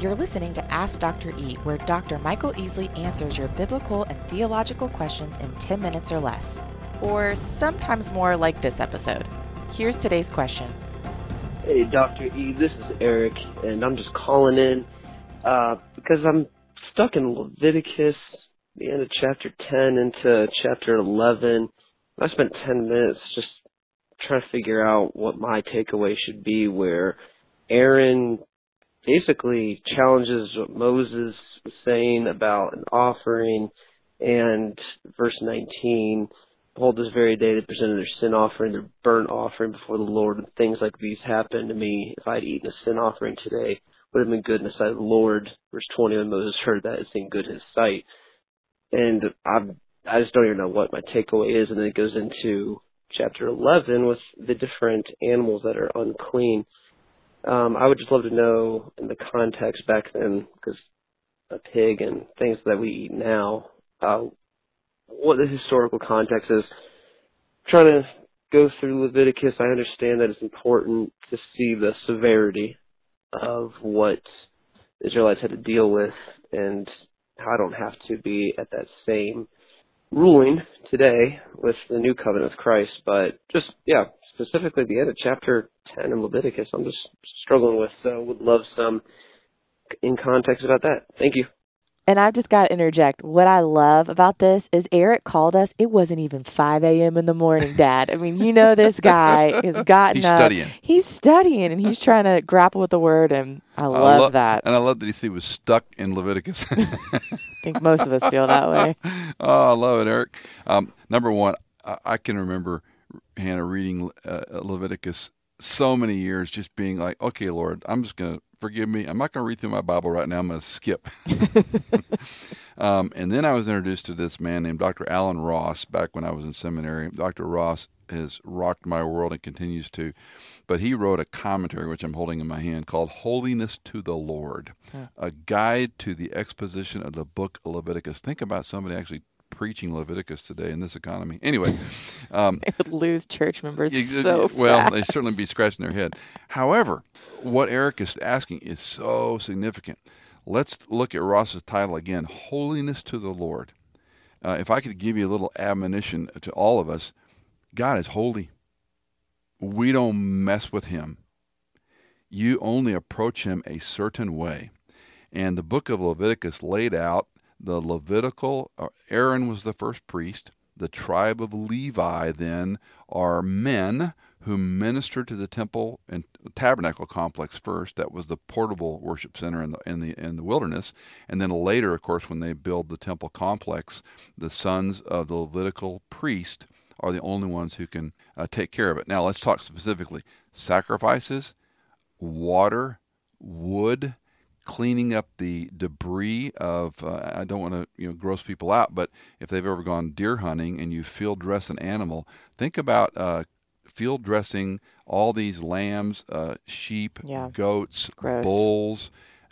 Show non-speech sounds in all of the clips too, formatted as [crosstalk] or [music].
You're listening to Ask Dr. E, where Dr. Michael Easley answers your biblical and theological questions in 10 minutes or less. Or sometimes more like this episode. Here's today's question Hey, Dr. E, this is Eric, and I'm just calling in uh, because I'm stuck in Leviticus, the end of chapter 10 into chapter 11. I spent 10 minutes just trying to figure out what my takeaway should be, where Aaron basically challenges what Moses was saying about an offering, and verse 19, behold, this very day they presented their sin offering, their burnt offering before the Lord, and things like these happened to me. If I'd eaten a sin offering today, would have been good in the sight of the Lord. Verse 20, when Moses heard that, it seemed good in his sight. And I, I just don't even know what my takeaway is, and then it goes into chapter 11 with the different animals that are unclean. Um, I would just love to know in the context back then, because a pig and things that we eat now, uh, what the historical context is. trying to go through Leviticus, I understand that it's important to see the severity of what Israelites had to deal with and how I don't have to be at that same ruling today with the new covenant of Christ, but just, yeah, specifically the end of chapter 10 in Leviticus, I'm just struggling with, so would love some in context about that. Thank you. And I've just got to interject. What I love about this is Eric called us. It wasn't even 5 a.m. in the morning, Dad. I mean, you know, this guy [laughs] has gotten He's up. studying. He's studying and he's trying to grapple with the word. And I love lo- that. And I love that he was stuck in Leviticus. [laughs] I think most of us feel that way. [laughs] oh, I love it, Eric. Um, number one, I, I can remember Hannah reading uh, Leviticus so many years, just being like, "Okay, Lord, I'm just gonna forgive me. I'm not gonna read through my Bible right now. I'm gonna skip." [laughs] um, and then I was introduced to this man named Dr. Allen Ross back when I was in seminary. Dr. Ross has rocked my world and continues to. But he wrote a commentary, which I'm holding in my hand, called Holiness to the Lord, a guide to the exposition of the book of Leviticus. Think about somebody actually preaching Leviticus today in this economy. Anyway, um, [laughs] They would lose church members ex- so well, fast. they certainly be scratching their head. However, what Eric is asking is so significant. Let's look at Ross's title again Holiness to the Lord. Uh, if I could give you a little admonition to all of us, God is holy. We don't mess with him. You only approach him a certain way. And the book of Leviticus laid out the Levitical, uh, Aaron was the first priest. The tribe of Levi then are men who ministered to the temple and tabernacle complex first. That was the portable worship center in the in the in the wilderness, and then later, of course, when they build the temple complex, the sons of the Levitical priest are the only ones who can uh, take care of it. Now, let's talk specifically sacrifices, water, wood, cleaning up the debris of. Uh, I don't want to you know gross people out, but if they've ever gone deer hunting and you field dress an animal, think about uh, field dressing all these lambs, uh, sheep, Yeah. goats, Gross. bulls,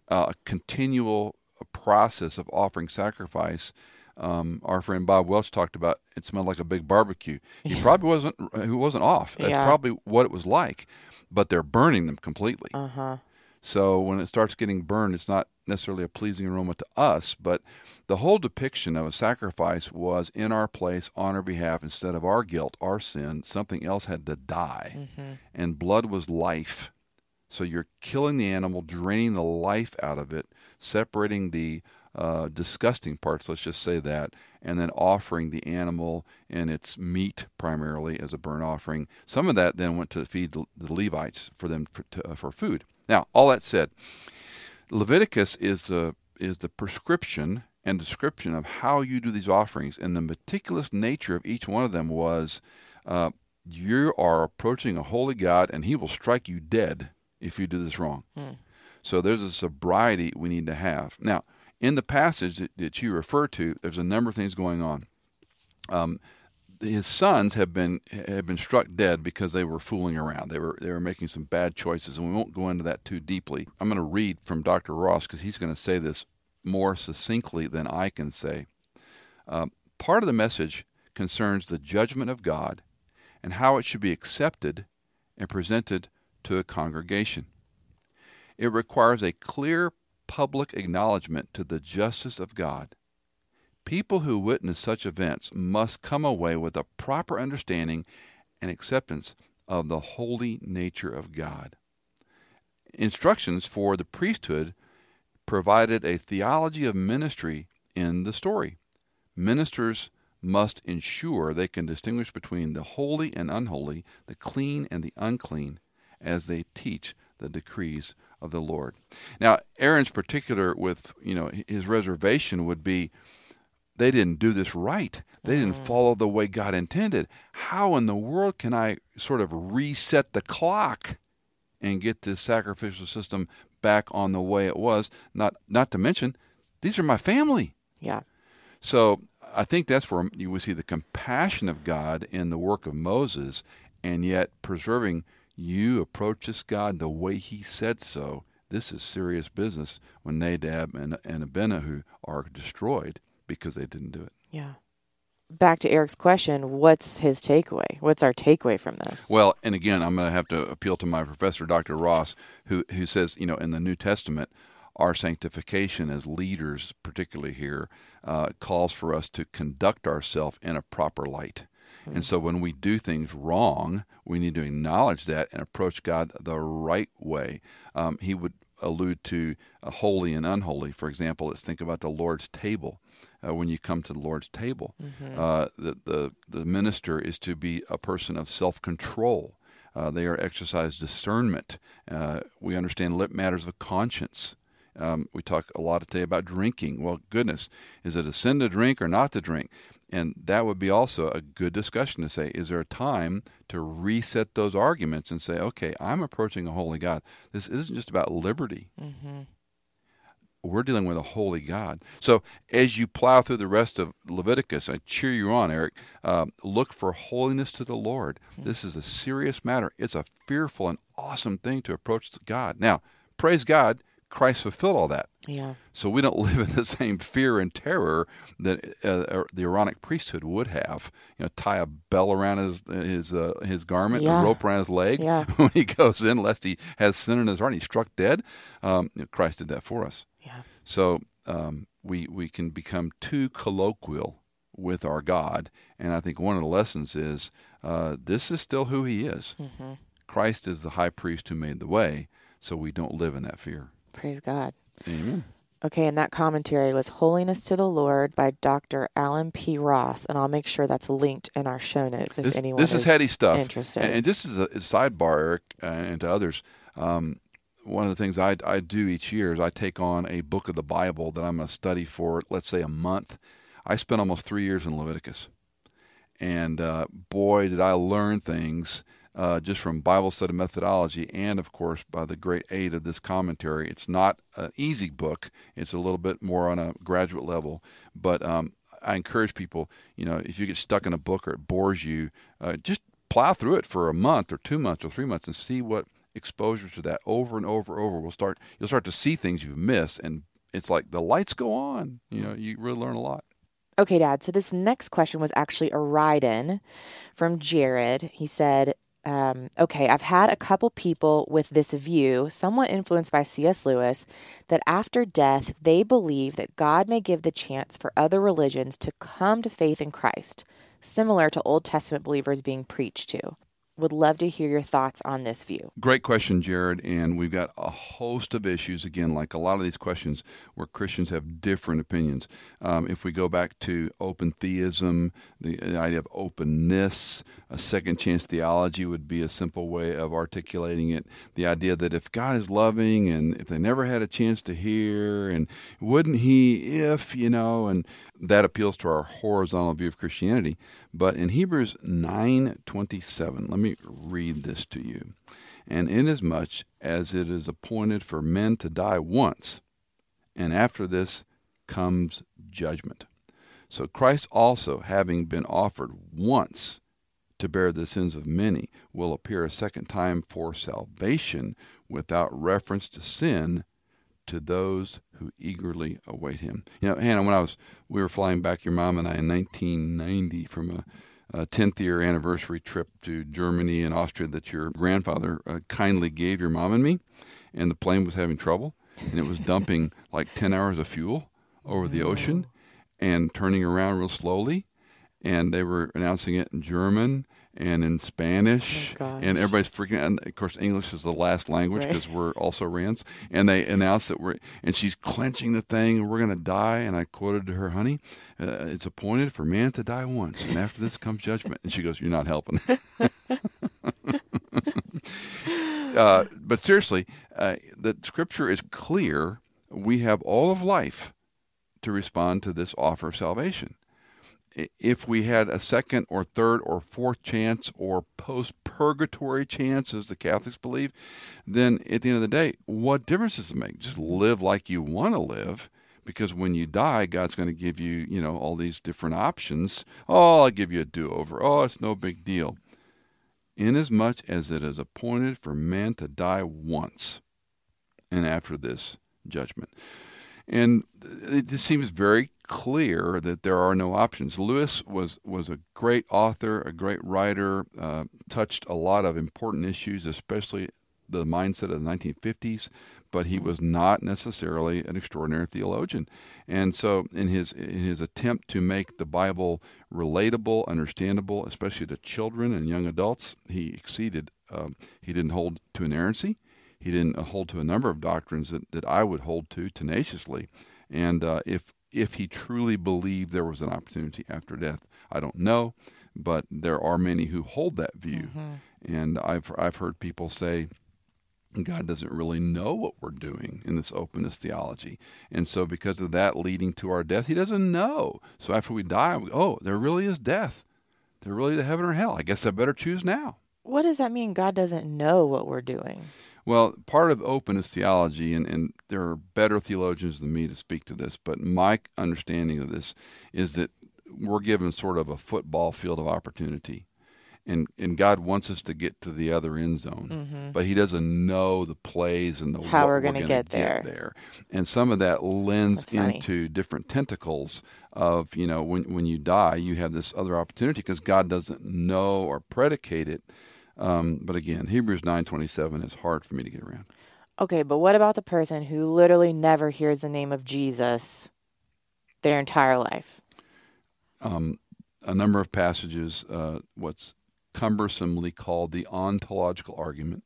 uh, a continual process of offering sacrifice. Um, our friend Bob Welch talked about it smelled like a big barbecue. He [laughs] probably wasn't. He wasn't off. That's Yeah. probably what it was like. But they're burning them completely. Uh huh. So when it starts getting burned, it's not necessarily a pleasing aroma to us, but the whole depiction of a sacrifice was in our place on our behalf instead of our guilt, our sin, something else had to die. Mm-hmm. And blood was life. So you're killing the animal, draining the life out of it, separating the uh, disgusting parts, let's just say that, and then offering the animal and its meat primarily as a burnt offering. Some of that then went to feed the, the Levites for them for, to, uh, for food. Now, all that said, Leviticus is the is the prescription and description of how you do these offerings, and the meticulous nature of each one of them was, uh, you are approaching a holy God, and He will strike you dead if you do this wrong. So there's a sobriety we need to have. Now, in the passage that, that you refer to, there's a number of things going on. Um, his sons have been have been struck dead because they were fooling around. They were they were making some bad choices, and we won't go into that too deeply. I'm going to read from Dr. Ross because he's going to say this more succinctly than I can say. Um, part of the message concerns the judgment of God and how it should be accepted and presented to a congregation. It requires a clear public acknowledgement to the justice of God. People who witness such events must come away with a proper understanding and acceptance of the holy nature of God. Instructions for the priesthood provided a theology of ministry in the story. Ministers must ensure they can distinguish between the holy and unholy, the clean and the unclean, as they teach the decrees of the Lord. Now, Aaron's particular with, you know, his reservation would be they didn't do this right. They didn't mm. follow the way God intended. How in the world can I sort of reset the clock and get this sacrificial system back on the way it was? Not not to mention, these are my family. Yeah. So I think that's where you would see the compassion of God in the work of Moses, and yet preserving you approach this God the way He said so. This is serious business when Nadab and, and Abihu are destroyed because they didn't do it. Yeah. Back to Eric's question, what's his takeaway? What's our takeaway from this? Well, and again, I'm going to have to appeal to my professor, Dr. Ross, who, who says, you know, in the New Testament, our sanctification as leaders, particularly here, uh, calls for us to conduct ourselves in a proper light. And so when we do things wrong, we need to acknowledge that and approach God the right way. Um, he would allude to uh, holy and unholy. For example, let's think about the Lord's table. Uh, when you come to the Lord's table, mm-hmm. uh, the, the, the minister is to be a person of self control. Uh, they are exercise discernment. Uh, we understand lip matters of conscience. Um, we talk a lot today about drinking. Well, goodness, is it a sin to drink or not to drink? And that would be also a good discussion to say, is there a time to reset those arguments and say, okay, I'm approaching a holy God. This isn't just about liberty. Mm-hmm. We're dealing with a holy God. So as you plow through the rest of Leviticus, I cheer you on, Eric. Uh, look for holiness to the Lord. Mm-hmm. This is a serious matter. It's a fearful and awesome thing to approach God. Now, praise God, Christ fulfilled all that. Yeah. So we don't [laughs] live in the same fear and terror that uh, the Aaronic priesthood would have. You know, tie a bell around his his uh, his garment, yeah. a rope around his leg yeah. [laughs] when he goes in, lest he has sin in his heart. And he's struck dead. Um, you know, Christ did that for us. Yeah. So um, we we can become too colloquial with our God, and I think one of the lessons is uh, this is still who He is. Mm-hmm. Christ is the high priest who made the way, so we don't live in that fear. Praise God. Amen. Okay, and that commentary was Holiness to the Lord by Dr. Allen P. Ross, and I'll make sure that's linked in our show notes if this, anyone this is, is heady stuff. interested. And, and just as a, as a sidebar, Eric, uh, and to others, um, one of the things I, I do each year is I take on a book of the Bible that I'm going to study for, let's say, a month. I spent almost three years in Leviticus. And uh, boy, did I learn things uh, just from Bible study methodology, and of course by the great aid of this commentary. It's not an easy book; it's a little bit more on a graduate level. But um, I encourage people, you know, if you get stuck in a book or it bores you, uh, just plow through it for a month or two months or three months and see what exposure to that over and over and over will start. You'll start to see things you've missed, and it's like the lights go on. You know, you really learn a lot. Okay, Dad. So this next question was actually a ride in from Jared. He said, um, okay, I've had a couple people with this view, somewhat influenced by C.S. Lewis, that after death, they believe that God may give the chance for other religions to come to faith in Christ, similar to Old Testament believers being preached to would love to hear your thoughts on this view. Great question, Jared. And we've got a host of issues, again, like a lot of these questions where Christians have different opinions. Um, if we go back to open theism, the, the idea of openness, a second chance theology would be a simple way of articulating it. The idea that if God is loving and if they never had a chance to hear, and wouldn't He if, you know, and that appeals to our horizontal view of Christianity. But in Hebrews 9:27, let me read this to you. And inasmuch as it is appointed for men to die once, and after this comes judgment. So Christ also, having been offered once to bear the sins of many, will appear a second time for salvation without reference to sin to those who eagerly await him. You know, Hannah, when I was, we were flying back, your mom and I, in 1990 from a, a 10th year anniversary trip to Germany and Austria that your grandfather uh, kindly gave your mom and me, and the plane was having trouble. and it was dumping [laughs] like 10 hours of fuel over the ocean and turning around real slowly. And they were announcing it in German and in Spanish, Oh, and everybody's freaking. And of course, English is the last language Right. because we're also Rans. And they announced that we're, and she's clenching the thing. We're gonna die. And I quoted to her, "Honey, uh, it's appointed for man to die once, and after this comes judgment." And she goes, "You're not helping." [laughs] uh, but seriously, uh, the scripture is clear. We have all of life to respond to this offer of salvation. If we had a second or third or fourth chance or post purgatory chance, as the Catholics believe, then at the end of the day, what difference does it make? Just live like you want to live. Because when you die, God's going to give you, you know, all these different options. Oh, I'll give you a do-over. Oh, it's no big deal inasmuch as it is appointed for man to die once, and after this judgment. And it just seems very clear that there are no options. Lewis was was a great author, a great writer, uh, touched a lot of important issues, especially the mindset of the 1950s. But he was not necessarily an extraordinary theologian, and so in his in his attempt to make the Bible relatable, understandable, especially to children and young adults, he exceeded. Um, he didn't hold to inerrancy. He didn't hold to a number of doctrines that, that I would hold to tenaciously. And uh, if if he truly believed there was an opportunity after death, I don't know, but there are many who hold that view. And I've I've heard people say God doesn't really know what we're doing in this openness theology. And so because of that leading to our death, he doesn't know. So after we die, we, oh, there really is death. There really is heaven or hell. I guess I better choose now. What does that mean? God doesn't know what we're doing. Well, part of openness theology, and, and there are better theologians than me to speak to this, but my understanding of this is that we're given sort of a football field of opportunity. And, and God wants us to get to the other end zone, but He doesn't know the plays and the Mm-hmm. How we're gonna gonna get there. there. And some of that lends into different tentacles of you know when when you die, you have this other opportunity because God doesn't know or predicate it. Um, but again, Hebrews nine twenty seven is hard for me to get around. Okay, but what about the person who literally never hears the name of Jesus their entire life? um, a number of passages, uh, what's cumbersomely called the ontological argument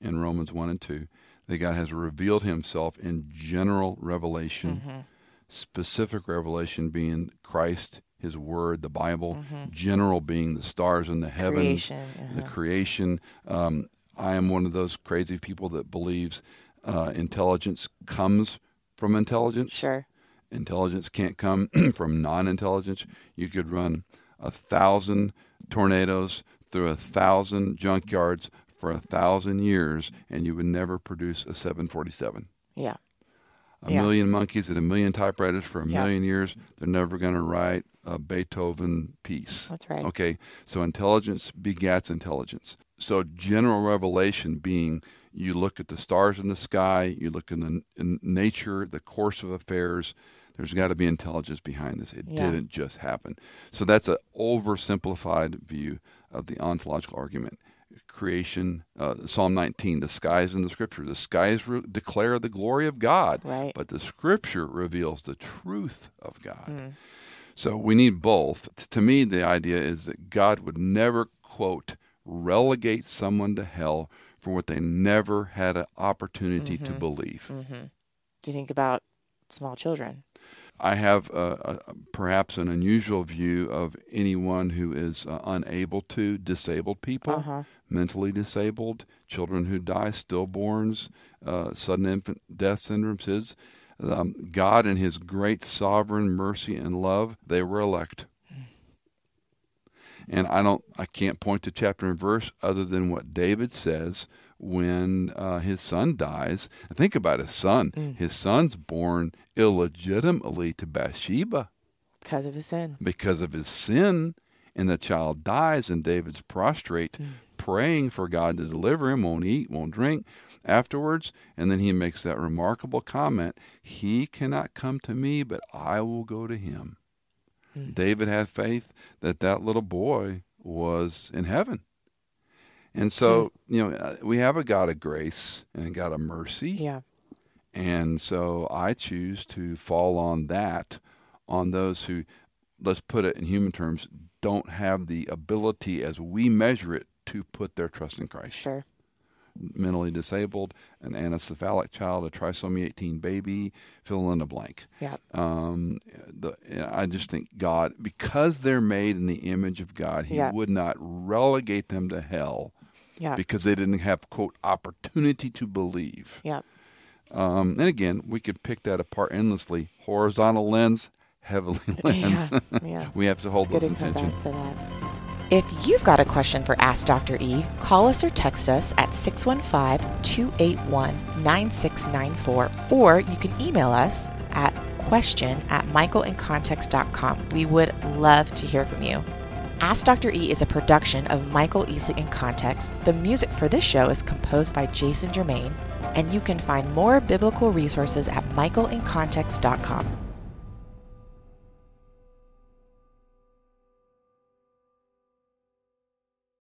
in Romans 1 and 2, that God has revealed himself in general revelation, Mm-hmm. specific revelation being Christ, his word, the Bible, Mm-hmm. general being the stars in the heavens, Creation, the uh-huh. creation. Um, I am one of those crazy people that believes uh, intelligence comes from intelligence Sure. intelligence can't come [clears throat] from non-intelligence. You could run a thousand tornadoes through a thousand junkyards for a thousand years, and you would never produce a 747. Yeah. A Yeah. million monkeys and a million typewriters for a Yeah. million years, they're never going to write a Beethoven piece. That's right. Okay, so intelligence begats intelligence. So general revelation being you look at the stars in the sky, you look in the in nature, the course of affairs. There's got to be intelligence behind this. It Yeah. didn't just happen. So that's an oversimplified view of the ontological argument. Creation, uh, Psalm 19, the skies in the scripture. The skies re- declare the glory of God, Right. but the scripture reveals the truth of God. Hmm. So we need both. T- To me, the idea is that God would never, quote, relegate someone to hell for what they never had an opportunity to believe. Mm-hmm. Do you think about small children? I have uh, a, perhaps an unusual view of anyone who is uh, unable to, disabled people, Uh-huh. mentally disabled, children who die, stillborns, uh, sudden infant death syndromes. His, um, God, in His great sovereign mercy and love, they were elect. And I don't, I can't point to chapter and verse other than what David says when uh, his son dies. Think about his son. His son's born illegitimately to Bathsheba Because of his sin. because of his sin, and the child dies, and David's prostrate, praying for God to deliver him, won't eat, won't drink afterwards. And then he makes that remarkable comment He cannot come to me, but I will go to him. David had faith that that little boy was in heaven. And so, you know, uh, we have a God of grace and a God of mercy Yeah. And so I choose to fall on that, on those who, let's put it in human terms, don't have the ability as we measure it to put their trust in Christ. Sure. Mentally disabled, an anencephalic child, a trisomy 18 baby, fill in the blank. Yeah. Um, the, I just think God, because they're made in the image of God, He Yeah. would not relegate them to hell Yeah. because they didn't have, quote, opportunity to believe. Yeah. Um, and again, we could pick that apart endlessly. Horizontal lens, heavily [laughs] lens. Yeah. Yeah. [laughs] we have to hold It's those good If you've got a question for Ask Dr. E, call us or text us at 615 281 9694, or you can email us at question at michaelincontext.com. We would love to hear from you. Ask Dr. E is a production of Michael Easley in Context. The music for this show is composed by Jason Germain, and you can find more biblical resources at michaelincontext.com.